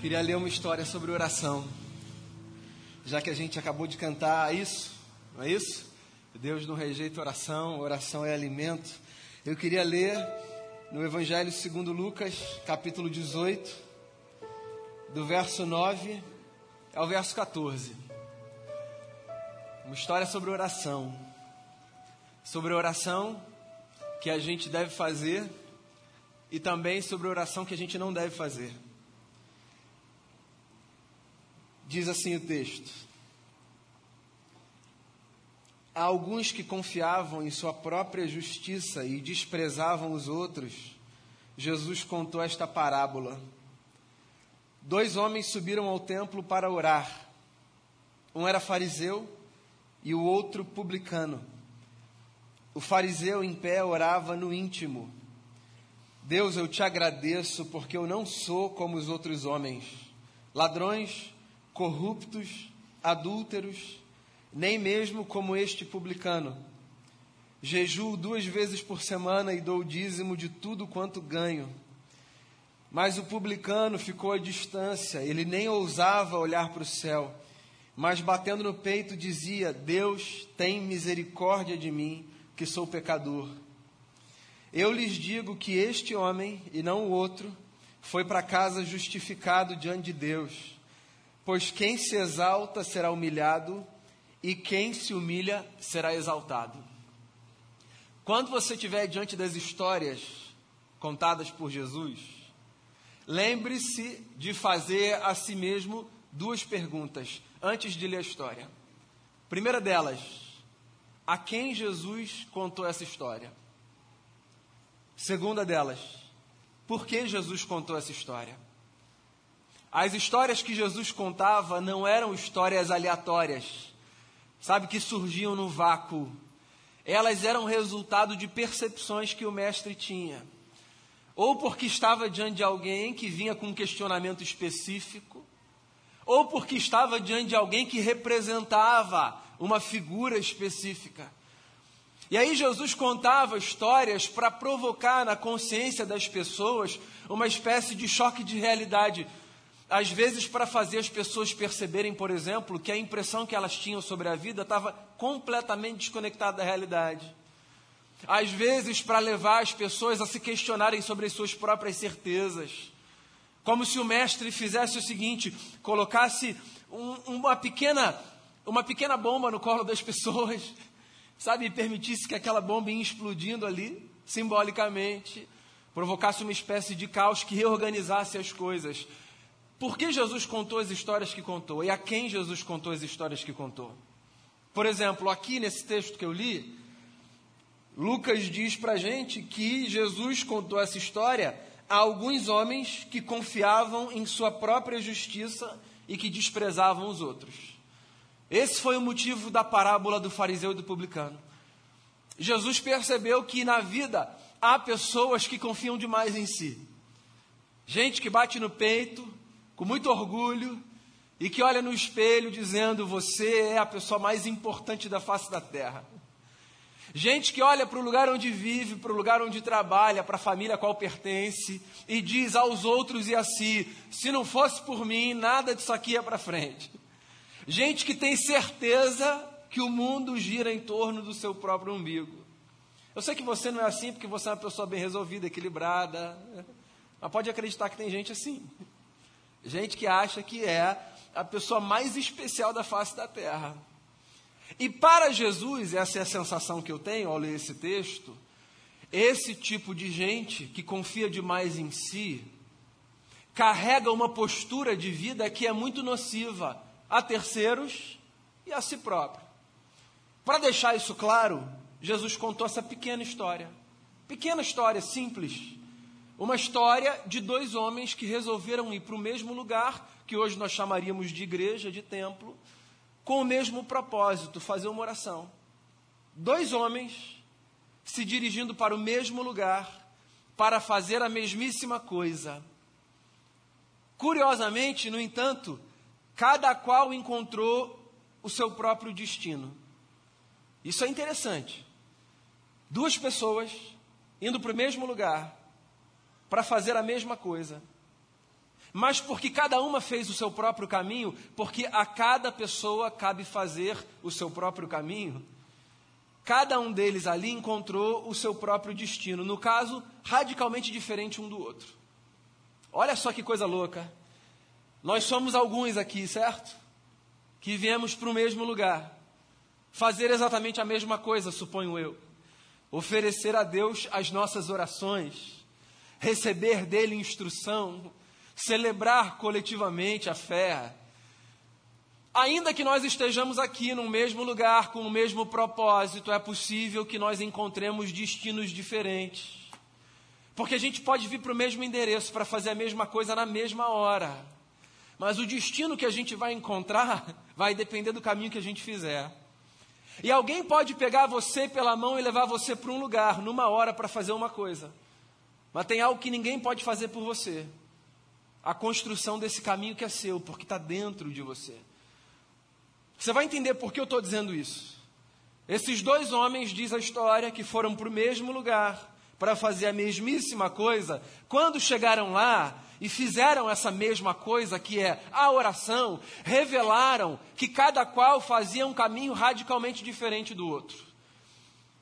Queria ler uma história sobre oração. Já que a gente acabou de cantar isso, não é isso? Deus não rejeita oração, oração é alimento. Eu queria ler no Evangelho segundo Lucas, capítulo 18, do verso 9 ao verso 14. Uma história sobre oração. Sobre oração que a gente deve fazer e também sobre oração que a gente não deve fazer. Diz assim o texto: Há alguns que confiavam em sua própria justiça e desprezavam os outros. Jesus contou esta parábola. Dois homens subiram ao templo para orar. Um era fariseu e o outro publicano. O fariseu em pé orava no íntimo: Deus, eu te agradeço porque eu não sou como os outros homens, ladrões corruptos, adúlteros, nem mesmo como este publicano. Jejuo duas vezes por semana e dou o dízimo de tudo quanto ganho. Mas o publicano ficou à distância, ele nem ousava olhar para o céu, mas batendo no peito dizia: Deus tem misericórdia de mim, que sou pecador. Eu lhes digo que este homem, e não o outro, foi para casa justificado diante de Deus. Pois quem se exalta será humilhado, e quem se humilha será exaltado. Quando você estiver diante das histórias contadas por Jesus, lembre-se de fazer a si mesmo duas perguntas antes de ler a história. Primeira delas, a quem Jesus contou essa história? Segunda delas, por que Jesus contou essa história? As histórias que Jesus contava não eram histórias aleatórias, sabe, que surgiam no vácuo. Elas eram resultado de percepções que o mestre tinha. Ou porque estava diante de alguém que vinha com um questionamento específico, ou porque estava diante de alguém que representava uma figura específica. E aí Jesus contava histórias para provocar na consciência das pessoas uma espécie de choque de realidade às vezes para fazer as pessoas perceberem, por exemplo, que a impressão que elas tinham sobre a vida estava completamente desconectada da realidade. Às vezes para levar as pessoas a se questionarem sobre as suas próprias certezas. Como se o mestre fizesse o seguinte: colocasse um, uma, pequena, uma pequena bomba no colo das pessoas, sabe, e permitisse que aquela bomba ia explodindo ali, simbolicamente, provocasse uma espécie de caos que reorganizasse as coisas. Por que Jesus contou as histórias que contou? E a quem Jesus contou as histórias que contou? Por exemplo, aqui nesse texto que eu li, Lucas diz para gente que Jesus contou essa história a alguns homens que confiavam em sua própria justiça e que desprezavam os outros. Esse foi o motivo da parábola do fariseu e do publicano. Jesus percebeu que na vida há pessoas que confiam demais em si. Gente que bate no peito, com muito orgulho e que olha no espelho dizendo: Você é a pessoa mais importante da face da terra. Gente que olha para o lugar onde vive, para o lugar onde trabalha, para a família a qual pertence e diz aos outros e a si: Se não fosse por mim, nada disso aqui ia para frente. Gente que tem certeza que o mundo gira em torno do seu próprio umbigo. Eu sei que você não é assim porque você é uma pessoa bem resolvida, equilibrada, mas pode acreditar que tem gente assim. Gente que acha que é a pessoa mais especial da face da terra. E para Jesus, essa é a sensação que eu tenho ao ler esse texto, esse tipo de gente que confia demais em si, carrega uma postura de vida que é muito nociva a terceiros e a si próprio. Para deixar isso claro, Jesus contou essa pequena história. Pequena história, simples, uma história de dois homens que resolveram ir para o mesmo lugar, que hoje nós chamaríamos de igreja, de templo, com o mesmo propósito, fazer uma oração. Dois homens se dirigindo para o mesmo lugar para fazer a mesmíssima coisa. Curiosamente, no entanto, cada qual encontrou o seu próprio destino. Isso é interessante. Duas pessoas indo para o mesmo lugar, para fazer a mesma coisa. mas porque cada uma fez o seu próprio caminho, porque a cada pessoa cabe fazer o seu próprio caminho. Cada um deles ali encontrou o seu próprio destino, no caso, radicalmente diferente um do outro. Olha só que coisa louca. Nós somos alguns aqui, certo? Que viemos para o mesmo lugar, fazer exatamente a mesma coisa, suponho eu. Oferecer a Deus as nossas orações, receber dele instrução, celebrar coletivamente a fé, Ainda que nós estejamos aqui no mesmo lugar, com o mesmo propósito, é possível que nós encontremos destinos diferentes. Porque a gente pode vir para o mesmo endereço para fazer a mesma coisa na mesma hora. Mas o destino que a gente vai encontrar vai depender do caminho que a gente fizer. E alguém pode pegar você pela mão e levar você para um lugar, numa hora, para fazer uma coisa. Mas tem algo que ninguém pode fazer por você: a construção desse caminho que é seu, porque está dentro de você. Você vai entender por que eu estou dizendo isso. Esses dois homens, diz a história, que foram para o mesmo lugar para fazer a mesmíssima coisa, quando chegaram lá e fizeram essa mesma coisa, que é a oração, revelaram que cada qual fazia um caminho radicalmente diferente do outro.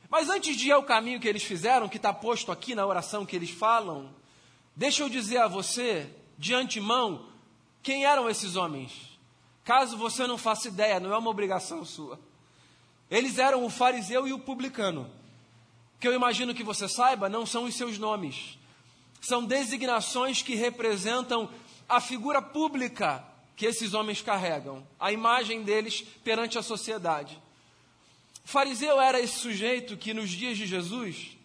Mas antes de ir ao caminho que eles fizeram, que está posto aqui na oração que eles falam, deixa eu dizer a você, de antemão, quem eram esses homens. Caso você não faça ideia, não é uma obrigação sua. Eles eram o fariseu e o publicano. Que eu imagino que você saiba, não são os seus nomes. São designações que representam a figura pública que esses homens carregam, a imagem deles perante a sociedade. O fariseu era esse sujeito que nos dias de Jesus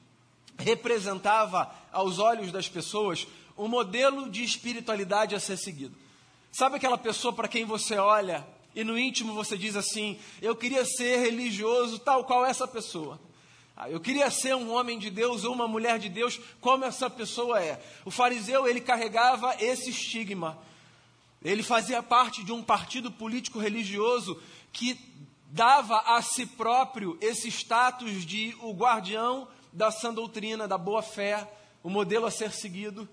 representava aos olhos das pessoas um modelo de espiritualidade a ser seguido. Sabe aquela pessoa para quem você olha e no íntimo você diz assim: Eu queria ser religioso tal qual essa pessoa. Ah, eu queria ser um homem de Deus ou uma mulher de Deus como essa pessoa é. O fariseu, ele carregava esse estigma. Ele fazia parte de um partido político religioso que dava a si próprio esse status de o guardião da sã doutrina, da boa fé, o modelo a ser seguido.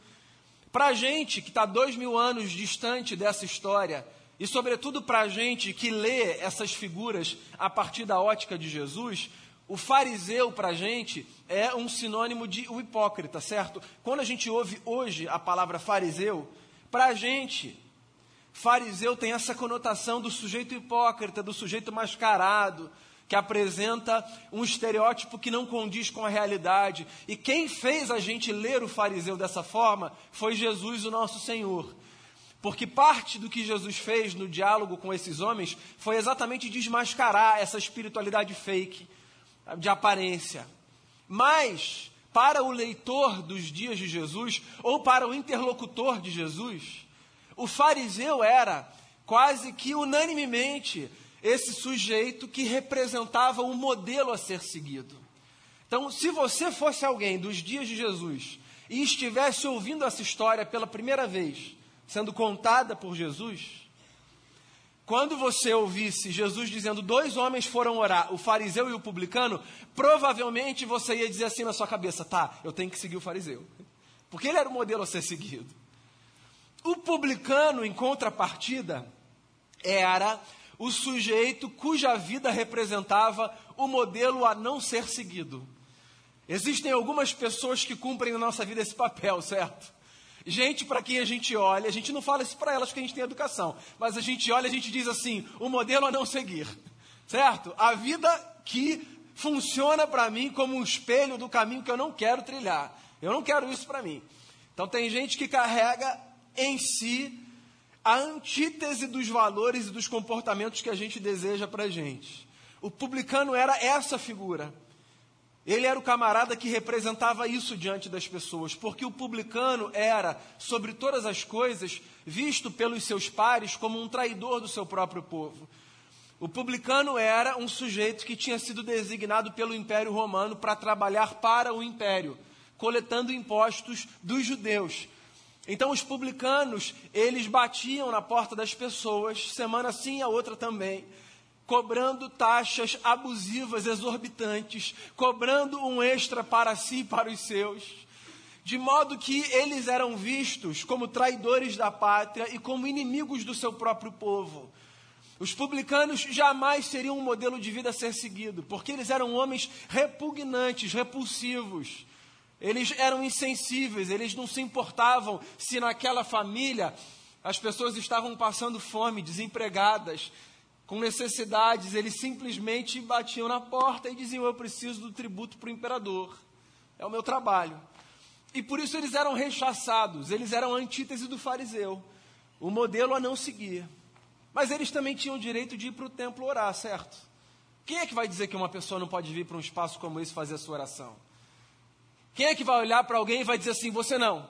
Para a gente que está dois mil anos distante dessa história, e sobretudo para a gente que lê essas figuras a partir da ótica de Jesus, o fariseu para a gente é um sinônimo de o hipócrita, certo? Quando a gente ouve hoje a palavra fariseu, para a gente, fariseu tem essa conotação do sujeito hipócrita, do sujeito mascarado, que apresenta um estereótipo que não condiz com a realidade. E quem fez a gente ler o fariseu dessa forma foi Jesus, o nosso Senhor. Porque parte do que Jesus fez no diálogo com esses homens foi exatamente desmascarar essa espiritualidade fake, de aparência. Mas, para o leitor dos dias de Jesus, ou para o interlocutor de Jesus, o fariseu era quase que unanimemente esse sujeito que representava um modelo a ser seguido. Então, se você fosse alguém dos dias de Jesus e estivesse ouvindo essa história pela primeira vez, sendo contada por Jesus, quando você ouvisse Jesus dizendo dois homens foram orar, o fariseu e o publicano, provavelmente você ia dizer assim na sua cabeça: tá, eu tenho que seguir o fariseu, porque ele era o modelo a ser seguido. O publicano, em contrapartida, era o sujeito cuja vida representava o modelo a não ser seguido. Existem algumas pessoas que cumprem na nossa vida esse papel, certo? Gente para quem a gente olha, a gente não fala isso para elas porque a gente tem educação, mas a gente olha, a gente diz assim: o modelo a não seguir, certo? A vida que funciona para mim como um espelho do caminho que eu não quero trilhar. Eu não quero isso para mim. Então tem gente que carrega em si a antítese dos valores e dos comportamentos que a gente deseja para a gente. O publicano era essa figura. Ele era o camarada que representava isso diante das pessoas, porque o publicano era, sobre todas as coisas, visto pelos seus pares como um traidor do seu próprio povo. O publicano era um sujeito que tinha sido designado pelo Império Romano para trabalhar para o império, coletando impostos dos judeus. Então os publicanos, eles batiam na porta das pessoas, semana sim, a outra também, cobrando taxas abusivas, exorbitantes, cobrando um extra para si e para os seus, de modo que eles eram vistos como traidores da pátria e como inimigos do seu próprio povo. Os publicanos jamais seriam um modelo de vida a ser seguido, porque eles eram homens repugnantes, repulsivos. Eles eram insensíveis, eles não se importavam se naquela família as pessoas estavam passando fome, desempregadas, com necessidades. Eles simplesmente batiam na porta e diziam: Eu preciso do tributo para o imperador. É o meu trabalho. E por isso eles eram rechaçados, eles eram a antítese do fariseu, o modelo a não seguir. Mas eles também tinham o direito de ir para o templo orar, certo? Quem é que vai dizer que uma pessoa não pode vir para um espaço como esse fazer a sua oração? Quem é que vai olhar para alguém e vai dizer assim: você não,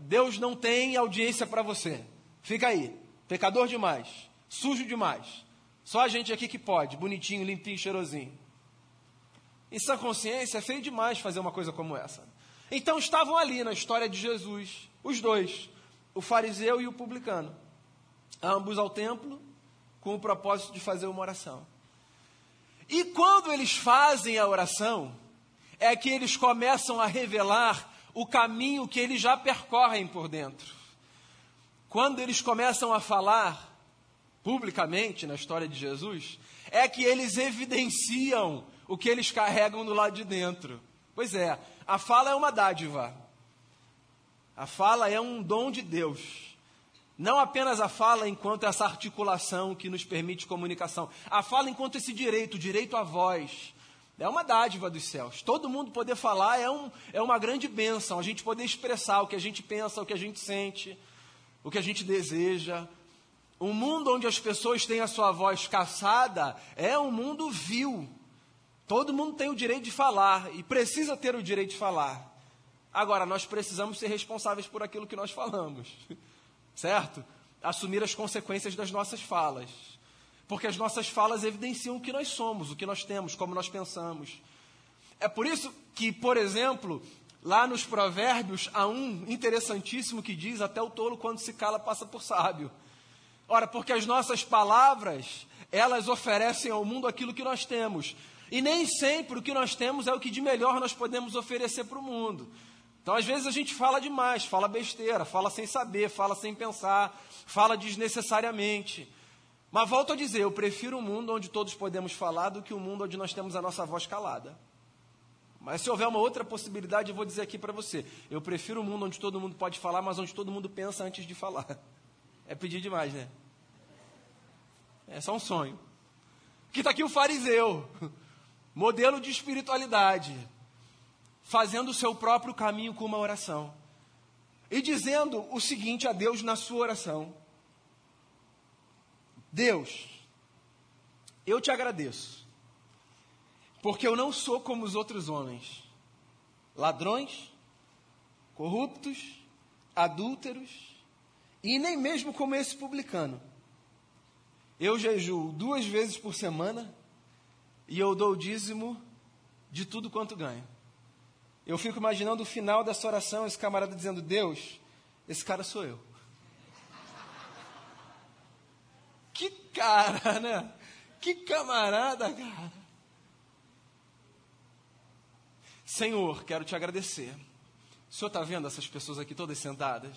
Deus não tem audiência para você, fica aí, pecador demais, sujo demais, só a gente aqui que pode, bonitinho, limpinho, cheirosinho. Em sã consciência, é feio demais fazer uma coisa como essa. Então estavam ali na história de Jesus, os dois, o fariseu e o publicano, ambos ao templo, com o propósito de fazer uma oração. E quando eles fazem a oração, é que eles começam a revelar o caminho que eles já percorrem por dentro. Quando eles começam a falar publicamente na história de Jesus, é que eles evidenciam o que eles carregam do lado de dentro. Pois é, a fala é uma dádiva. A fala é um dom de Deus. Não apenas a fala enquanto essa articulação que nos permite comunicação. A fala enquanto esse direito, direito à voz. É uma dádiva dos céus. Todo mundo poder falar é, um, é uma grande bênção. A gente poder expressar o que a gente pensa, o que a gente sente, o que a gente deseja. Um mundo onde as pessoas têm a sua voz caçada é um mundo vil. Todo mundo tem o direito de falar e precisa ter o direito de falar. Agora, nós precisamos ser responsáveis por aquilo que nós falamos, certo? Assumir as consequências das nossas falas. Porque as nossas falas evidenciam o que nós somos, o que nós temos, como nós pensamos. É por isso que, por exemplo, lá nos Provérbios há um interessantíssimo que diz: Até o tolo, quando se cala, passa por sábio. Ora, porque as nossas palavras, elas oferecem ao mundo aquilo que nós temos. E nem sempre o que nós temos é o que de melhor nós podemos oferecer para o mundo. Então, às vezes, a gente fala demais, fala besteira, fala sem saber, fala sem pensar, fala desnecessariamente. Mas volto a dizer, eu prefiro um mundo onde todos podemos falar do que um mundo onde nós temos a nossa voz calada. Mas se houver uma outra possibilidade, eu vou dizer aqui para você. Eu prefiro um mundo onde todo mundo pode falar, mas onde todo mundo pensa antes de falar. É pedir demais, né? É só um sonho. Que está aqui o fariseu modelo de espiritualidade, fazendo o seu próprio caminho com uma oração. E dizendo o seguinte a Deus na sua oração: Deus, eu te agradeço, porque eu não sou como os outros homens, ladrões, corruptos, adúlteros, e nem mesmo como esse publicano. Eu jejuo duas vezes por semana e eu dou o dízimo de tudo quanto ganho. Eu fico imaginando o final dessa oração, esse camarada dizendo: Deus, esse cara sou eu. Que cara, né? Que camarada, cara. Senhor, quero te agradecer. O senhor está vendo essas pessoas aqui todas sentadas?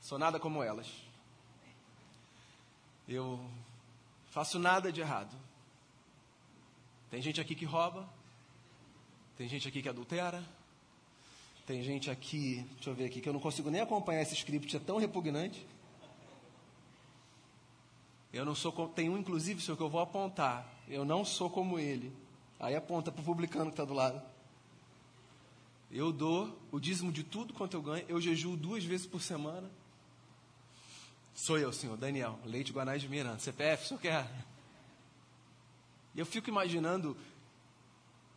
Sou nada como elas. Eu faço nada de errado. Tem gente aqui que rouba, tem gente aqui que adultera, tem gente aqui, deixa eu ver aqui, que eu não consigo nem acompanhar esse script, é tão repugnante. Eu não sou, tem um inclusive, senhor, que eu vou apontar. Eu não sou como ele. Aí aponta para o publicano que está do lado. Eu dou o dízimo de tudo quanto eu ganho. Eu jejuo duas vezes por semana. Sou eu, senhor, Daniel, Leite Guanás de Miranda. CPF, senhor quer? E eu fico imaginando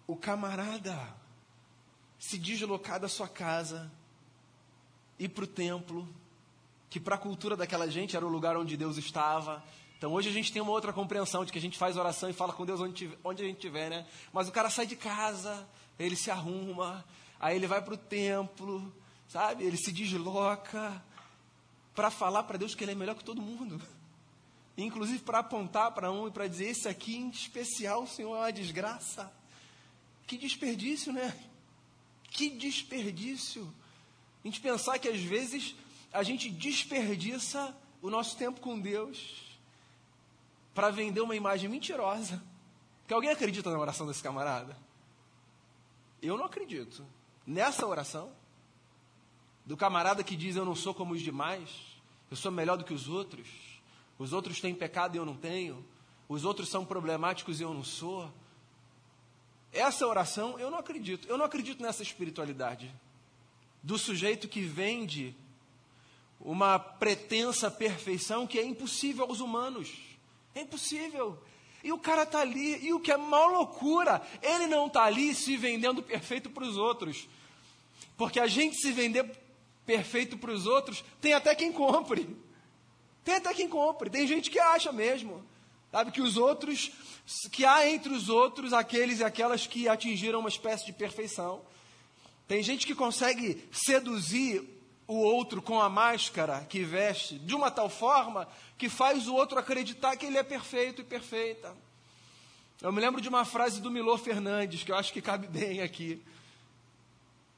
o camarada se deslocar da sua casa, ir para o templo, que para a cultura daquela gente era o lugar onde Deus estava. Então hoje a gente tem uma outra compreensão de que a gente faz oração e fala com Deus onde, onde a gente estiver, né? Mas o cara sai de casa, ele se arruma, aí ele vai para o templo, sabe? Ele se desloca para falar para Deus que ele é melhor que todo mundo inclusive para apontar para um e para dizer: esse aqui em especial, Senhor, é uma desgraça. Que desperdício, né? Que desperdício. A gente pensar que às vezes a gente desperdiça o nosso tempo com Deus para vender uma imagem mentirosa. Que alguém acredita na oração desse camarada? Eu não acredito. Nessa oração, do camarada que diz eu não sou como os demais, eu sou melhor do que os outros, os outros têm pecado e eu não tenho, os outros são problemáticos e eu não sou. Essa oração eu não acredito. Eu não acredito nessa espiritualidade do sujeito que vende uma pretensa perfeição que é impossível aos humanos. É impossível. E o cara está ali, e o que é mal loucura, ele não está ali se vendendo perfeito para os outros. Porque a gente se vender perfeito para os outros, tem até quem compre. Tem até quem compre. Tem gente que acha mesmo. Sabe que os outros, que há entre os outros aqueles e aquelas que atingiram uma espécie de perfeição. Tem gente que consegue seduzir o outro com a máscara que veste de uma tal forma que faz o outro acreditar que ele é perfeito e perfeita. Eu me lembro de uma frase do Milor Fernandes, que eu acho que cabe bem aqui.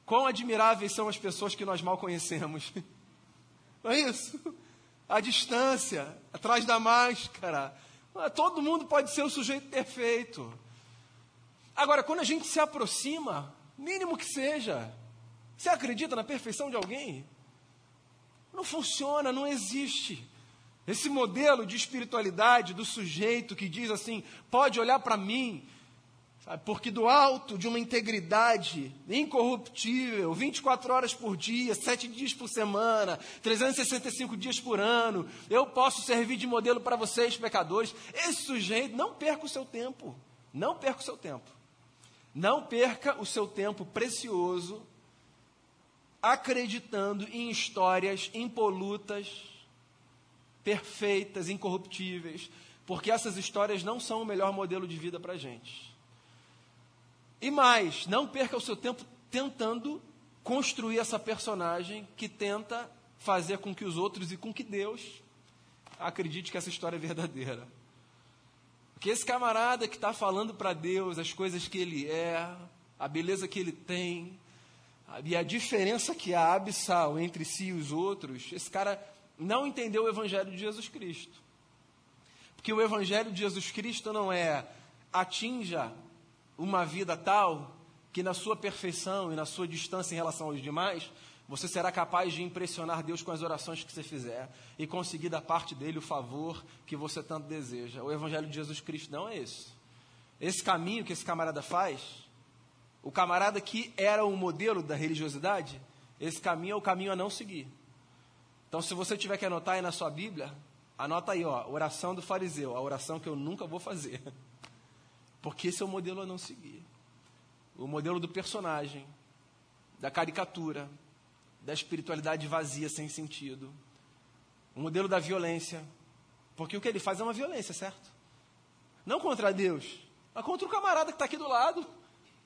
Quão admiráveis são as pessoas que nós mal conhecemos. Não é isso? A distância, atrás da máscara. Todo mundo pode ser o sujeito perfeito. Agora, quando a gente se aproxima, mínimo que seja, você acredita na perfeição de alguém? Não funciona, não existe. Esse modelo de espiritualidade do sujeito que diz assim: pode olhar para mim, sabe, porque do alto de uma integridade incorruptível, 24 horas por dia, 7 dias por semana, 365 dias por ano, eu posso servir de modelo para vocês, pecadores. Esse sujeito, não perca o seu tempo. Não perca o seu tempo. Não perca o seu tempo precioso acreditando em histórias impolutas, perfeitas, incorruptíveis, porque essas histórias não são o melhor modelo de vida para a gente. E mais, não perca o seu tempo tentando construir essa personagem que tenta fazer com que os outros e com que Deus acredite que essa história é verdadeira. Porque esse camarada que está falando para Deus as coisas que ele é, a beleza que ele tem, e a diferença que há abissal entre si e os outros, esse cara não entendeu o Evangelho de Jesus Cristo. Porque o Evangelho de Jesus Cristo não é atinja uma vida tal que na sua perfeição e na sua distância em relação aos demais, você será capaz de impressionar Deus com as orações que você fizer e conseguir da parte dele o favor que você tanto deseja. O Evangelho de Jesus Cristo não é esse. Esse caminho que esse camarada faz o camarada que era o modelo da religiosidade, esse caminho é o caminho a não seguir. Então, se você tiver que anotar aí na sua Bíblia, anota aí, ó, oração do fariseu, a oração que eu nunca vou fazer. Porque esse é o modelo a não seguir. O modelo do personagem, da caricatura, da espiritualidade vazia, sem sentido. O modelo da violência. Porque o que ele faz é uma violência, certo? Não contra Deus, mas contra o camarada que está aqui do lado.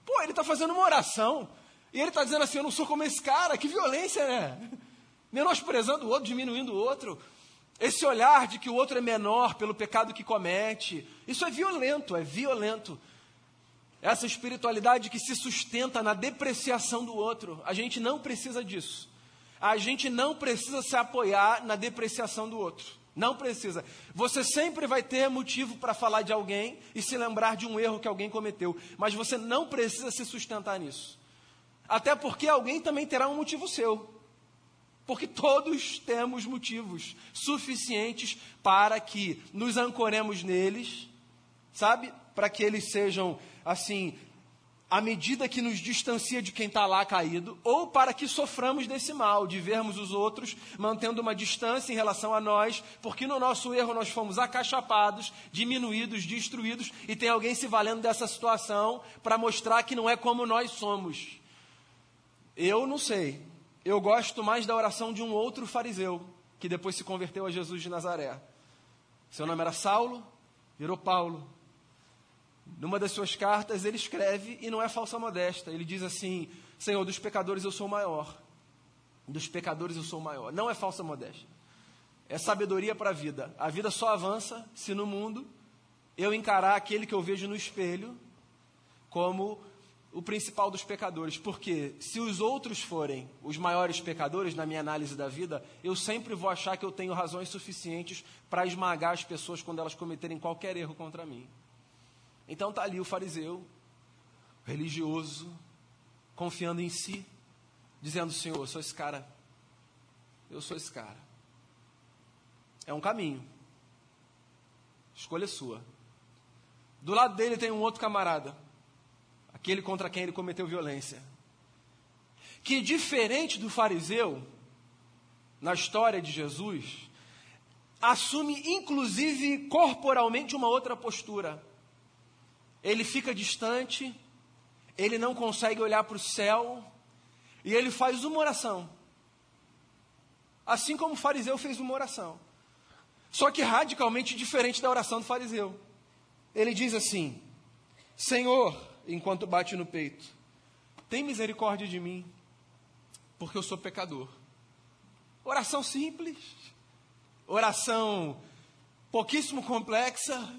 Pô, ele está fazendo uma oração. E ele está dizendo assim: Eu não sou como esse cara. Que violência, né? Menosprezando o outro, diminuindo o outro. Esse olhar de que o outro é menor pelo pecado que comete. Isso é violento, é violento. Essa espiritualidade que se sustenta na depreciação do outro. A gente não precisa disso. A gente não precisa se apoiar na depreciação do outro. Não precisa. Você sempre vai ter motivo para falar de alguém e se lembrar de um erro que alguém cometeu, mas você não precisa se sustentar nisso. Até porque alguém também terá um motivo seu. Porque todos temos motivos suficientes para que nos ancoremos neles, sabe? Para que eles sejam, assim, à medida que nos distancia de quem está lá caído, ou para que soframos desse mal, de vermos os outros mantendo uma distância em relação a nós, porque no nosso erro nós fomos acachapados, diminuídos, destruídos, e tem alguém se valendo dessa situação para mostrar que não é como nós somos. Eu não sei. Eu gosto mais da oração de um outro fariseu, que depois se converteu a Jesus de Nazaré. Seu nome era Saulo, virou Paulo. Numa das suas cartas, ele escreve, e não é falsa modesta, ele diz assim: Senhor, dos pecadores eu sou maior. Dos pecadores eu sou maior. Não é falsa modéstia. É sabedoria para a vida. A vida só avança se no mundo eu encarar aquele que eu vejo no espelho como o principal dos pecadores, porque se os outros forem os maiores pecadores na minha análise da vida, eu sempre vou achar que eu tenho razões suficientes para esmagar as pessoas quando elas cometerem qualquer erro contra mim. Então está ali o fariseu, religioso, confiando em si, dizendo: Senhor, eu sou esse cara, eu sou esse cara. É um caminho, escolha sua. Do lado dele tem um outro camarada aquele contra quem ele cometeu violência. Que diferente do fariseu, na história de Jesus, assume inclusive corporalmente uma outra postura. Ele fica distante, ele não consegue olhar para o céu e ele faz uma oração. Assim como o fariseu fez uma oração. Só que radicalmente diferente da oração do fariseu. Ele diz assim: Senhor, enquanto bate no peito: Tem misericórdia de mim, porque eu sou pecador. Oração simples, oração pouquíssimo complexa,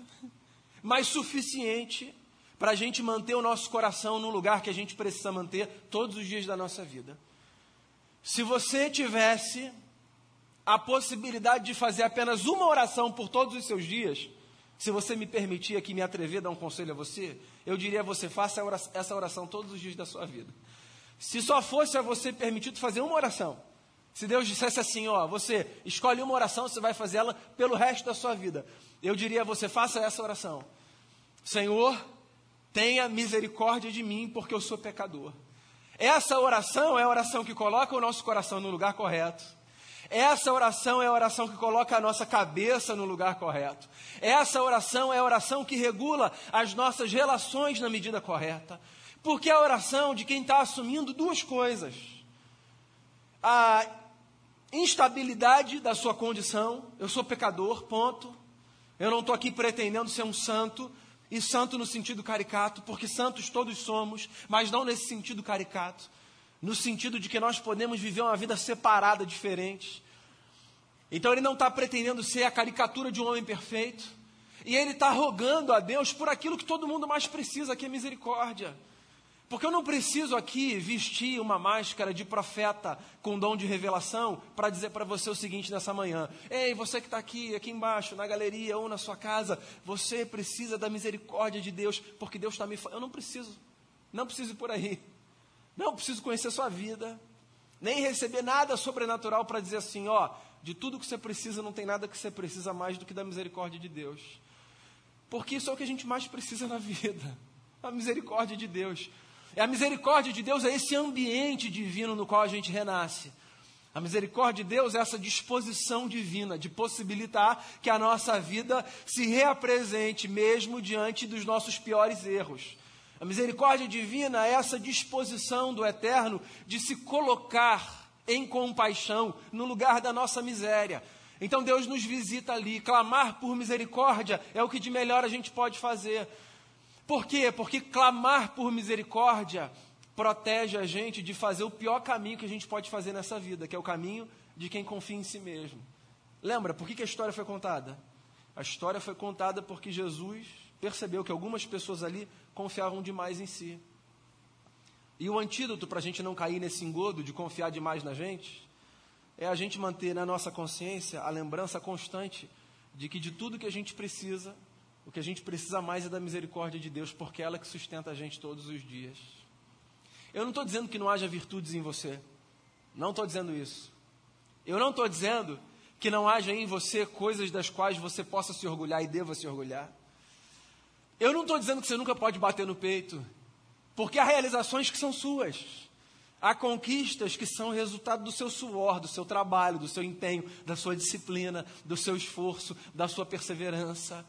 mas suficiente para a gente manter o nosso coração no lugar que a gente precisa manter todos os dias da nossa vida. Se você tivesse a possibilidade de fazer apenas uma oração por todos os seus dias, se você me permitir aqui me atrever a dar um conselho a você, eu diria a você, faça essa oração todos os dias da sua vida. Se só fosse a você permitido fazer uma oração, se Deus dissesse assim, ó, você escolhe uma oração, você vai fazer ela pelo resto da sua vida. Eu diria a você, faça essa oração. Senhor, tenha misericórdia de mim, porque eu sou pecador. Essa oração é a oração que coloca o nosso coração no lugar correto essa oração é a oração que coloca a nossa cabeça no lugar correto. Essa oração é a oração que regula as nossas relações na medida correta. Porque é a oração de quem está assumindo duas coisas: a instabilidade da sua condição, eu sou pecador, ponto. Eu não estou aqui pretendendo ser um santo, e santo no sentido caricato, porque santos todos somos, mas não nesse sentido caricato no sentido de que nós podemos viver uma vida separada, diferente. Então ele não está pretendendo ser a caricatura de um homem perfeito, e ele está rogando a Deus por aquilo que todo mundo mais precisa, que é misericórdia. Porque eu não preciso aqui vestir uma máscara de profeta com dom de revelação para dizer para você o seguinte nessa manhã: Ei, você que está aqui, aqui embaixo, na galeria ou na sua casa, você precisa da misericórdia de Deus, porque Deus está me falando. Eu não preciso, não preciso ir por aí. Não preciso conhecer sua vida, nem receber nada sobrenatural para dizer assim, ó, de tudo que você precisa, não tem nada que você precisa mais do que da misericórdia de Deus. Porque isso é o que a gente mais precisa na vida, a misericórdia de Deus. E a misericórdia de Deus é esse ambiente divino no qual a gente renasce. A misericórdia de Deus é essa disposição divina de possibilitar que a nossa vida se reapresente mesmo diante dos nossos piores erros. A misericórdia divina é essa disposição do eterno de se colocar em compaixão no lugar da nossa miséria. Então Deus nos visita ali. Clamar por misericórdia é o que de melhor a gente pode fazer. Por quê? Porque clamar por misericórdia protege a gente de fazer o pior caminho que a gente pode fazer nessa vida, que é o caminho de quem confia em si mesmo. Lembra por que, a história foi contada? A história foi contada porque Jesus percebeu que algumas pessoas ali confiavam demais em si. E o antídoto para a gente não cair nesse engodo de confiar demais na gente é a gente manter na nossa consciência a lembrança constante de que de tudo que a gente precisa, o que a gente precisa mais é da misericórdia de Deus, porque é ela que sustenta a gente todos os dias. Eu não estou dizendo que não haja virtudes em você. Não estou dizendo isso. Eu não estou dizendo que não haja em você coisas das quais você possa se orgulhar e deva se orgulhar. Eu não estou dizendo que você nunca pode bater no peito, porque há realizações que são suas. Há conquistas que são resultado do seu suor, do seu trabalho, do seu empenho, da sua disciplina, do seu esforço, da sua perseverança.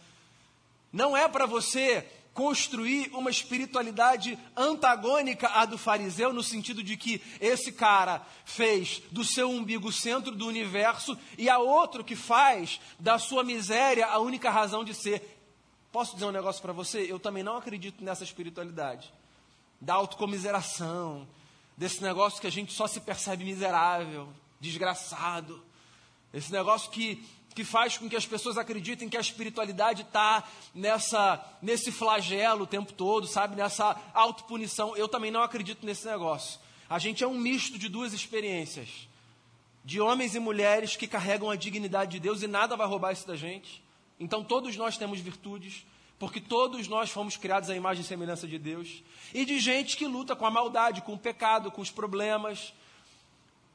Não é para você construir uma espiritualidade antagônica à do fariseu, no sentido de que esse cara fez do seu umbigo o centro do universo e há outro que faz da sua miséria a única razão de ser. Posso dizer um negócio para você? Eu também não acredito nessa espiritualidade da autocomiseração, desse negócio que a gente só se percebe miserável, desgraçado, esse negócio que que faz com que as pessoas acreditem que a espiritualidade está nessa nesse flagelo o tempo todo, sabe, nessa autopunição. Eu também não acredito nesse negócio. A gente é um misto de duas experiências, de homens e mulheres que carregam a dignidade de Deus e nada vai roubar isso da gente. Então todos nós temos virtudes, porque todos nós fomos criados à imagem e semelhança de Deus, e de gente que luta com a maldade, com o pecado, com os problemas,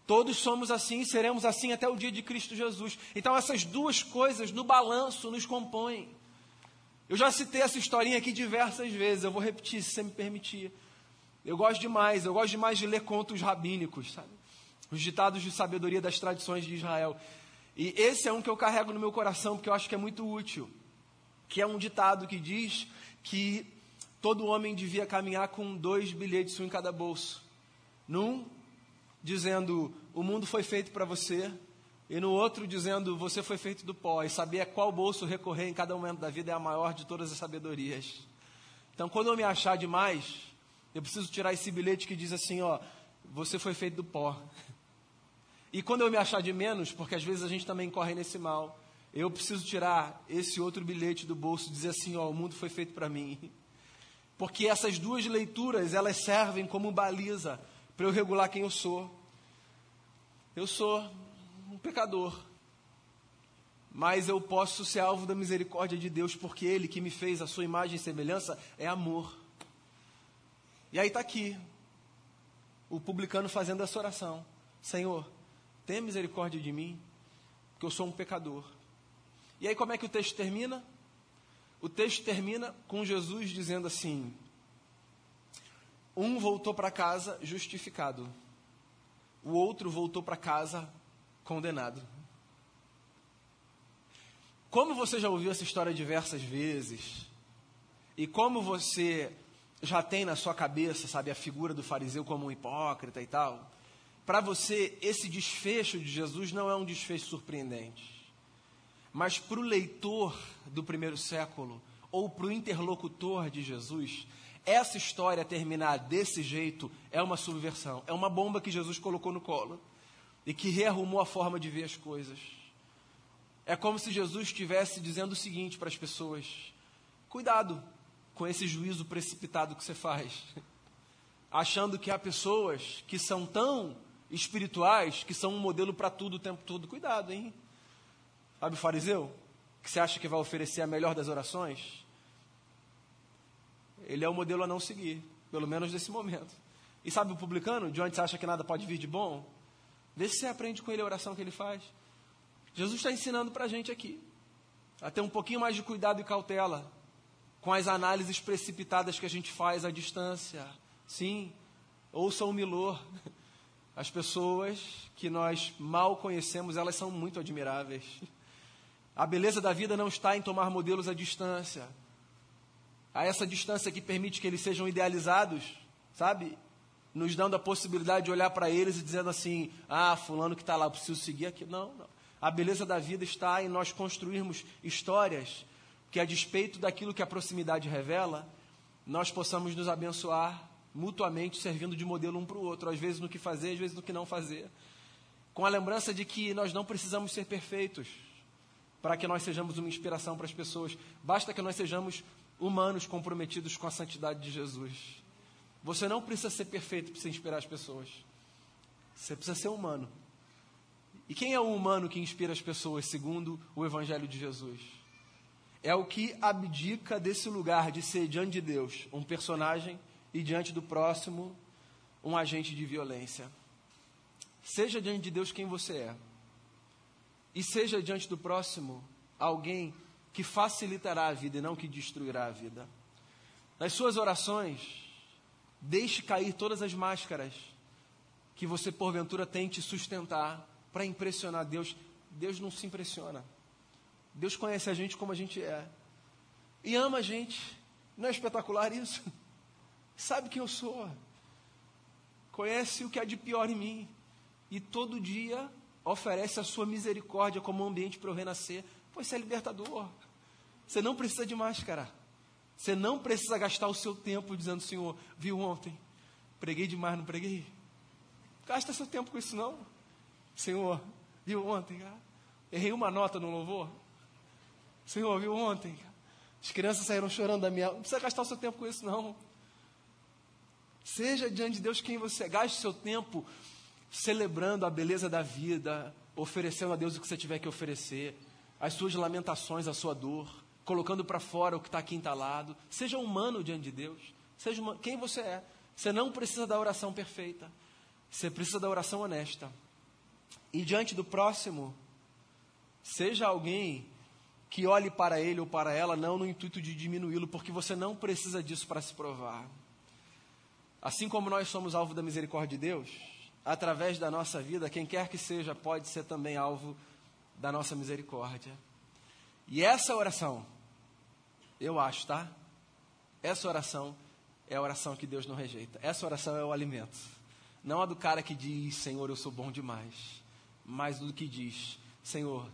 Todos somos assim e seremos assim até o dia de Cristo Jesus. Então, essas duas coisas no balanço nos compõem. Eu já citei essa historinha aqui diversas vezes, eu vou repetir, se você me permitir. Eu gosto demais, eu gosto demais de ler contos rabínicos, sabe? Os ditados de sabedoria das tradições de Israel. E esse é um que eu carrego no meu coração, porque eu acho que é muito útil. Que é um ditado que diz que todo homem devia caminhar com dois bilhetes, um em cada bolso. Num dizendo o mundo foi feito para você, e no outro dizendo você foi feito do pó, e saber a qual bolso recorrer em cada momento da vida é a maior de todas as sabedorias. Então, quando eu me achar demais, eu preciso tirar esse bilhete que diz assim: ó, você foi feito do pó. E quando eu me achar de menos, porque às vezes a gente também corre nesse mal, eu preciso tirar esse outro bilhete do bolso e dizer assim: ó, o mundo foi feito para mim. Porque essas duas leituras, elas servem como baliza para eu regular quem eu sou. Eu sou um pecador, mas eu posso ser alvo da misericórdia de Deus, porque Ele que me fez a sua imagem e semelhança é amor. E aí está aqui, o publicano fazendo essa oração: Senhor, tenha misericórdia de mim, porque eu sou um pecador. E aí, como é que o texto termina? O texto termina com Jesus dizendo assim: um voltou para casa justificado, o outro voltou para casa condenado. Como você já ouviu essa história diversas vezes, e como você já tem na sua cabeça, sabe, a figura do fariseu como um hipócrita e tal, para você esse desfecho de Jesus não é um desfecho surpreendente. Mas para o leitor do primeiro século, ou para o interlocutor de Jesus, essa história terminar desse jeito é uma subversão, é uma bomba que Jesus colocou no colo e que rearrumou a forma de ver as coisas. É como se Jesus estivesse dizendo o seguinte para as pessoas: cuidado com esse juízo precipitado que você faz, achando que há pessoas que são tão espirituais que são um modelo para tudo o tempo todo. Cuidado, hein? Sabe o fariseu? Que você acha que vai oferecer a melhor das orações? Ele é o modelo a não seguir, pelo menos nesse momento. E sabe o publicano, de onde você acha que nada pode vir de bom? Vê se você aprende com ele a oração que ele faz. Jesus está ensinando para a gente aqui a ter um pouquinho mais de cuidado e cautela com as análises precipitadas que a gente faz à distância. Sim, ouça o Milor. As pessoas que nós mal conhecemos, elas são muito admiráveis. A beleza da vida não está em tomar modelos à distância, a essa distância que permite que eles sejam idealizados, sabe? Nos dando a possibilidade de olhar para eles e dizendo assim: ah, fulano que está lá, preciso seguir aqui. Não, não. A beleza da vida está em nós construirmos histórias que, a despeito daquilo que a proximidade revela, nós possamos nos abençoar mutuamente, servindo de modelo um para o outro, às vezes no que fazer, às vezes no que não fazer. Com a lembrança de que nós não precisamos ser perfeitos para que nós sejamos uma inspiração para as pessoas, basta que nós sejamos humanos comprometidos com a santidade de Jesus. Você não precisa ser perfeito para se inspirar as pessoas. Você precisa ser humano. E quem é o humano que inspira as pessoas, segundo o Evangelho de Jesus? É o que abdica desse lugar de ser diante de Deus um personagem e diante do próximo um agente de violência. Seja diante de Deus quem você é. E seja diante do próximo alguém que facilitará a vida e não que destruirá a vida. Nas suas orações, deixe cair todas as máscaras que você porventura tente sustentar para impressionar Deus. Deus não se impressiona. Deus conhece a gente como a gente é. E ama a gente. Não é espetacular isso? Sabe quem eu sou. Conhece o que há de pior em mim. E todo dia oferece a sua misericórdia como um ambiente para eu renascer. Pois é libertador. Você não precisa de máscara. Você não precisa gastar o seu tempo dizendo, Senhor, viu ontem? Preguei demais, não preguei? Gasta seu tempo com isso não. Senhor, viu ontem? Ah, Errei uma nota no louvor. Você ouviu ontem? As crianças saíram chorando da minha. Não precisa gastar o seu tempo com isso, não. Seja diante de Deus quem você é. Gaste seu tempo celebrando a beleza da vida, oferecendo a Deus o que você tiver que oferecer, as suas lamentações, a sua dor, colocando para fora o que está aqui entalado. Seja humano diante de Deus. Seja humano, quem você é. Você não precisa da oração perfeita. Você precisa da oração honesta. E diante do próximo, seja alguém que olhe para ele ou para ela, não no intuito de diminuí-lo, porque você não precisa disso para se provar. Assim como nós somos alvo da misericórdia de Deus, através da nossa vida, quem quer que seja, pode ser também alvo da nossa misericórdia. E essa oração, eu acho, tá? Essa oração é a oração que Deus não rejeita. Essa oração é o alimento. Não a do cara que diz, Senhor, eu sou bom demais, mas do que diz, Senhor,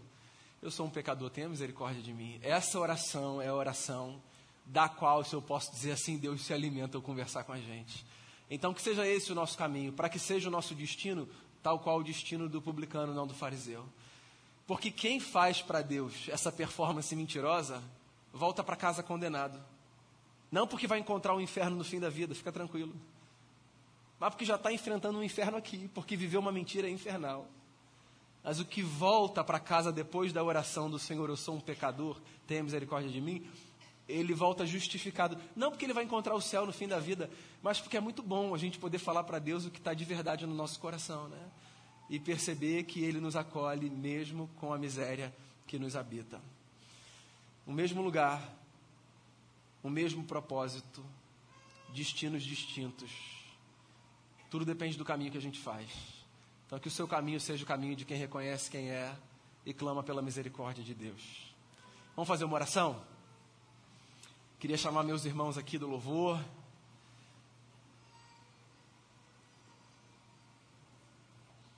eu sou um pecador, tenha misericórdia de mim. Essa oração é a oração da qual, se eu posso dizer assim, Deus se alimenta ao conversar com a gente. Então, que seja esse o nosso caminho, para que seja o nosso destino, tal qual o destino do publicano, não do fariseu. Porque quem faz para Deus essa performance mentirosa, volta para casa condenado. Não porque vai encontrar o um inferno no fim da vida, fica tranquilo mas porque já está enfrentando um inferno aqui, porque viveu uma mentira infernal. Mas o que volta para casa depois da oração do Senhor, eu sou um pecador, tenha misericórdia de mim, ele volta justificado. Não porque ele vai encontrar o céu no fim da vida, mas porque é muito bom a gente poder falar para Deus o que está de verdade no nosso coração, né? E perceber que Ele nos acolhe mesmo com a miséria que nos habita. O mesmo lugar, o mesmo propósito, destinos distintos tudo depende do caminho que a gente faz. Então, que o seu caminho seja o caminho de quem reconhece quem é e clama pela misericórdia de Deus. Vamos fazer uma oração? Queria chamar meus irmãos aqui do louvor.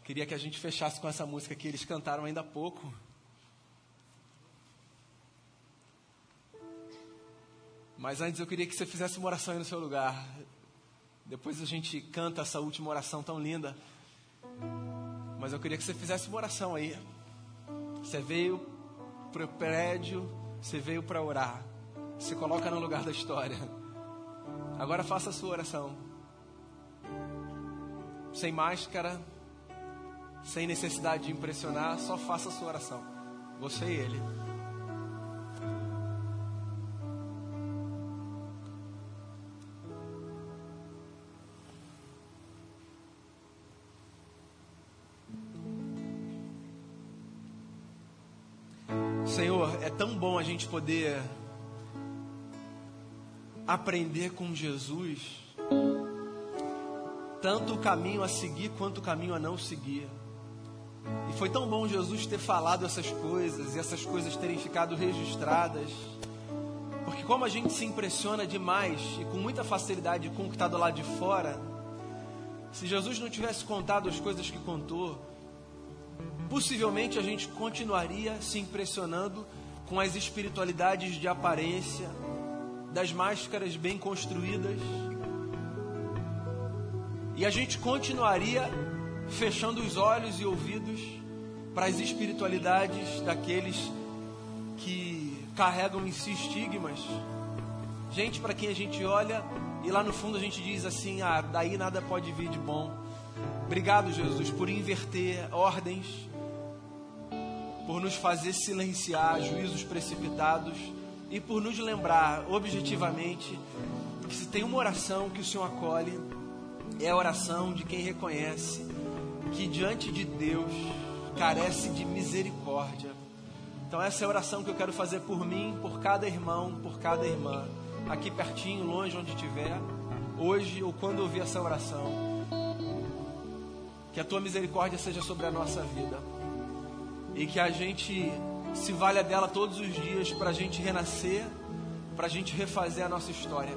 Queria que a gente fechasse com essa música que eles cantaram ainda há pouco. Mas antes eu queria que você fizesse uma oração aí no seu lugar. Depois a gente canta essa última oração tão linda. Mas eu queria que você fizesse uma oração aí. Você veio para o prédio, você veio para orar. Se coloca no lugar da história. Agora faça a sua oração. Sem máscara, sem necessidade de impressionar, só faça a sua oração. Você e ele. Tão bom a gente poder aprender com Jesus, tanto o caminho a seguir quanto o caminho a não seguir. E foi tão bom Jesus ter falado essas coisas e essas coisas terem ficado registradas. Porque como a gente se impressiona demais e com muita facilidade com o que está do lado de fora, se Jesus não tivesse contado as coisas que contou, possivelmente a gente continuaria se impressionando com as espiritualidades de aparência, das máscaras bem construídas. E a gente continuaria fechando os olhos e ouvidos para as espiritualidades daqueles que carregam em si estigmas. Gente para quem a gente olha e lá no fundo a gente diz assim: ah, daí nada pode vir de bom. Obrigado, Jesus, por inverter ordens por nos fazer silenciar juízos precipitados e por nos lembrar objetivamente que se tem uma oração que o Senhor acolhe, é a oração de quem reconhece que diante de Deus carece de misericórdia. Então, essa é a oração que eu quero fazer por mim, por cada irmão, por cada irmã, aqui pertinho, longe, onde estiver, hoje ou quando ouvir essa oração. Que a tua misericórdia seja sobre a nossa vida e que a gente se valha dela todos os dias para a gente renascer, para a gente refazer a nossa história.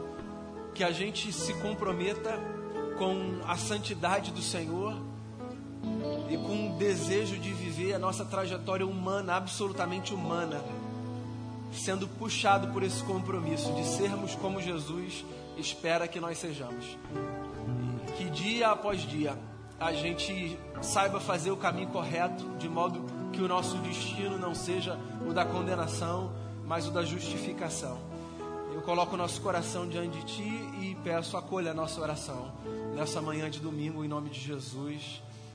Que a gente se comprometa com a santidade do Senhor e com o desejo de viver a nossa trajetória humana, absolutamente humana, sendo puxado por esse compromisso de sermos como Jesus espera que nós sejamos. Que dia após dia a gente saiba fazer o caminho correto, de modo que o nosso destino não seja o da condenação, mas o da justificação. Eu coloco o nosso coração diante de Ti e peço acolha a nossa oração nessa manhã de domingo, em nome de Jesus.